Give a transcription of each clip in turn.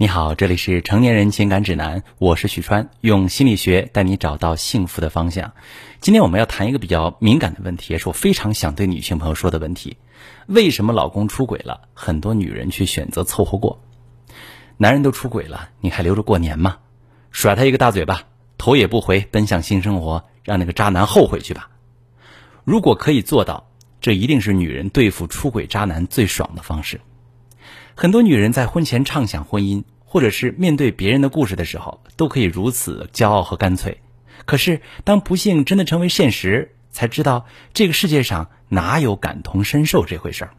你好，这里是成年人情感指南，我是许川，用心理学带你找到幸福的方向。今天我们要谈一个比较敏感的问题，也是我非常想对女性朋友说的问题：为什么老公出轨了，很多女人却选择凑合过？男人都出轨了，你还留着过年吗？甩他一个大嘴巴，头也不回奔向新生活，让那个渣男后悔去吧。如果可以做到，这一定是女人对付出轨渣男最爽的方式。很多女人在婚前畅想婚姻，或者是面对别人的故事的时候，都可以如此骄傲和干脆。可是，当不幸真的成为现实，才知道这个世界上哪有感同身受这回事儿。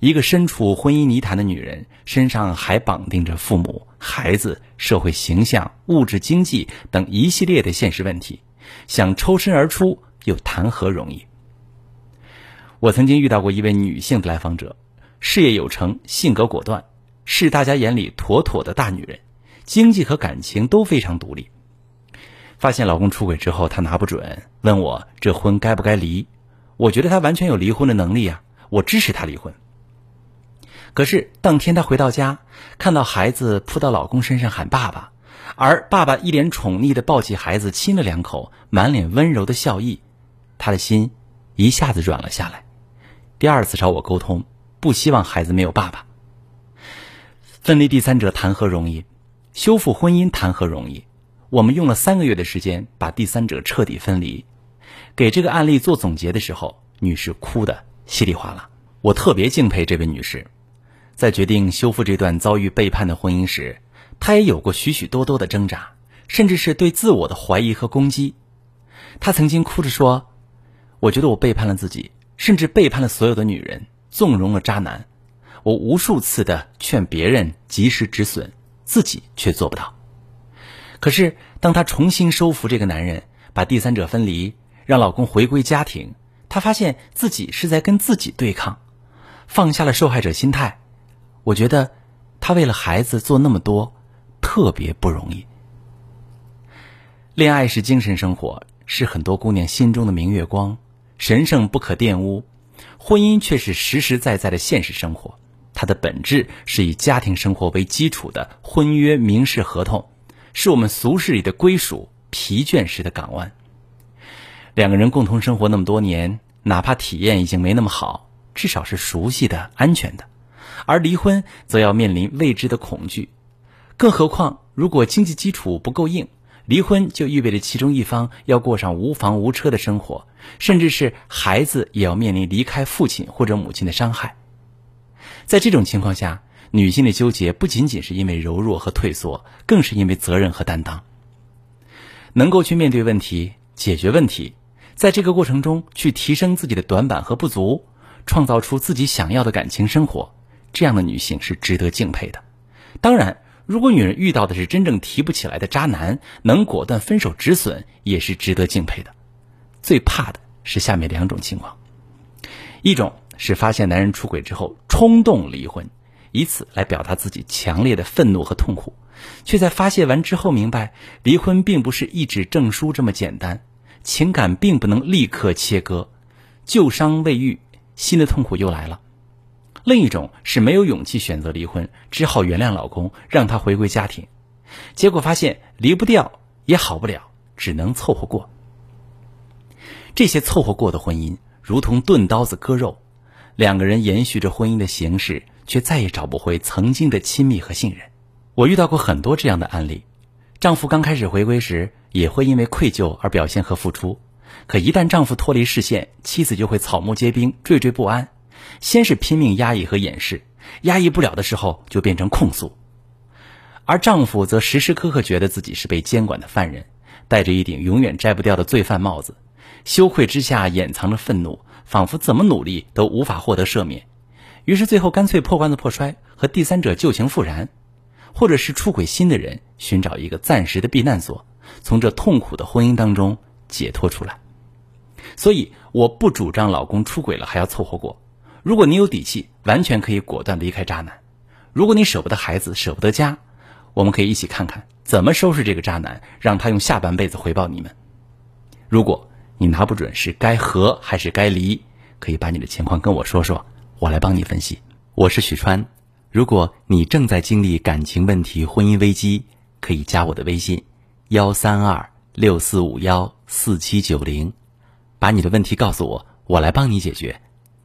一个身处婚姻泥潭的女人，身上还绑定着父母、孩子、社会形象、物质经济等一系列的现实问题，想抽身而出，又谈何容易？我曾经遇到过一位女性的来访者。事业有成，性格果断，是大家眼里妥妥的大女人，经济和感情都非常独立。发现老公出轨之后，她拿不准，问我这婚该不该离？我觉得她完全有离婚的能力啊，我支持她离婚。可是当天她回到家，看到孩子扑到老公身上喊爸爸，而爸爸一脸宠溺的抱起孩子亲了两口，满脸温柔的笑意，她的心一下子软了下来。第二次找我沟通。不希望孩子没有爸爸。分离第三者谈何容易？修复婚姻谈何容易？我们用了三个月的时间把第三者彻底分离。给这个案例做总结的时候，女士哭得稀里哗啦。我特别敬佩这位女士，在决定修复这段遭遇背叛的婚姻时，她也有过许许多多的挣扎，甚至是对自我的怀疑和攻击。她曾经哭着说：“我觉得我背叛了自己，甚至背叛了所有的女人。”纵容了渣男，我无数次的劝别人及时止损，自己却做不到。可是，当她重新收服这个男人，把第三者分离，让老公回归家庭，她发现自己是在跟自己对抗，放下了受害者心态。我觉得，她为了孩子做那么多，特别不容易。恋爱是精神生活，是很多姑娘心中的明月光，神圣不可玷污。婚姻却是实实在在的现实生活，它的本质是以家庭生活为基础的婚约民事合同，是我们俗世里的归属，疲倦时的港湾。两个人共同生活那么多年，哪怕体验已经没那么好，至少是熟悉的、安全的。而离婚则要面临未知的恐惧，更何况如果经济基础不够硬。离婚就意味着其中一方要过上无房无车的生活，甚至是孩子也要面临离开父亲或者母亲的伤害。在这种情况下，女性的纠结不仅仅是因为柔弱和退缩，更是因为责任和担当。能够去面对问题、解决问题，在这个过程中去提升自己的短板和不足，创造出自己想要的感情生活，这样的女性是值得敬佩的。当然。如果女人遇到的是真正提不起来的渣男，能果断分手止损，也是值得敬佩的。最怕的是下面两种情况：一种是发现男人出轨之后冲动离婚，以此来表达自己强烈的愤怒和痛苦，却在发泄完之后明白，离婚并不是一纸证书这么简单，情感并不能立刻切割，旧伤未愈，新的痛苦又来了。另一种是没有勇气选择离婚，只好原谅老公，让他回归家庭，结果发现离不掉也好不了，只能凑合过。这些凑合过的婚姻如同钝刀子割肉，两个人延续着婚姻的形式，却再也找不回曾经的亲密和信任。我遇到过很多这样的案例，丈夫刚开始回归时也会因为愧疚而表现和付出，可一旦丈夫脱离视线，妻子就会草木皆兵，惴惴不安。先是拼命压抑和掩饰，压抑不了的时候就变成控诉，而丈夫则时时刻刻觉得自己是被监管的犯人，戴着一顶永远摘不掉的罪犯帽子，羞愧之下掩藏着愤怒，仿佛怎么努力都无法获得赦免，于是最后干脆破罐子破摔，和第三者旧情复燃，或者是出轨新的人，寻找一个暂时的避难所，从这痛苦的婚姻当中解脱出来。所以，我不主张老公出轨了还要凑合过。如果你有底气，完全可以果断离开渣男；如果你舍不得孩子，舍不得家，我们可以一起看看怎么收拾这个渣男，让他用下半辈子回报你们。如果你拿不准是该和还是该离，可以把你的情况跟我说说，我来帮你分析。我是许川，如果你正在经历感情问题、婚姻危机，可以加我的微信：幺三二六四五幺四七九零，把你的问题告诉我，我来帮你解决。